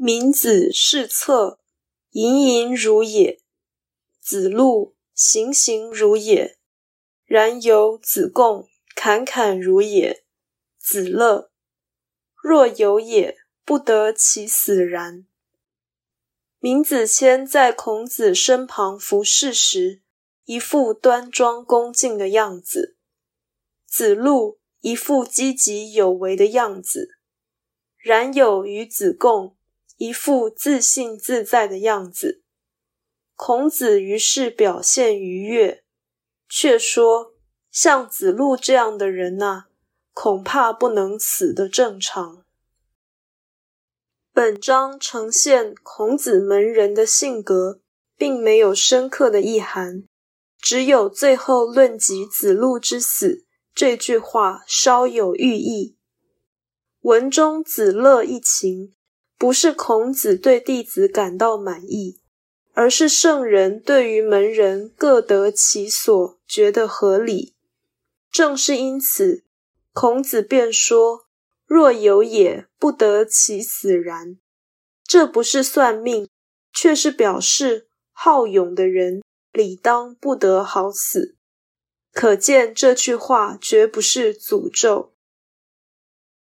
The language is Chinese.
民子是策，盈盈如也；子路行行如也。然有子贡，侃侃如也。子乐若有也，不得其死然。闵子骞在孔子身旁服侍时，一副端庄恭敬的样子；子路一副积极有为的样子；冉有与子贡一副自信自在的样子。孔子于是表现愉悦。却说，像子路这样的人呐，恐怕不能死得正常。本章呈现孔子门人的性格，并没有深刻的意涵，只有最后论及子路之死这句话稍有寓意。文中子乐一情，不是孔子对弟子感到满意。而是圣人对于门人各得其所，觉得合理。正是因此，孔子便说：“若有也，不得其死然。”这不是算命，却是表示好勇的人理当不得好死。可见这句话绝不是诅咒。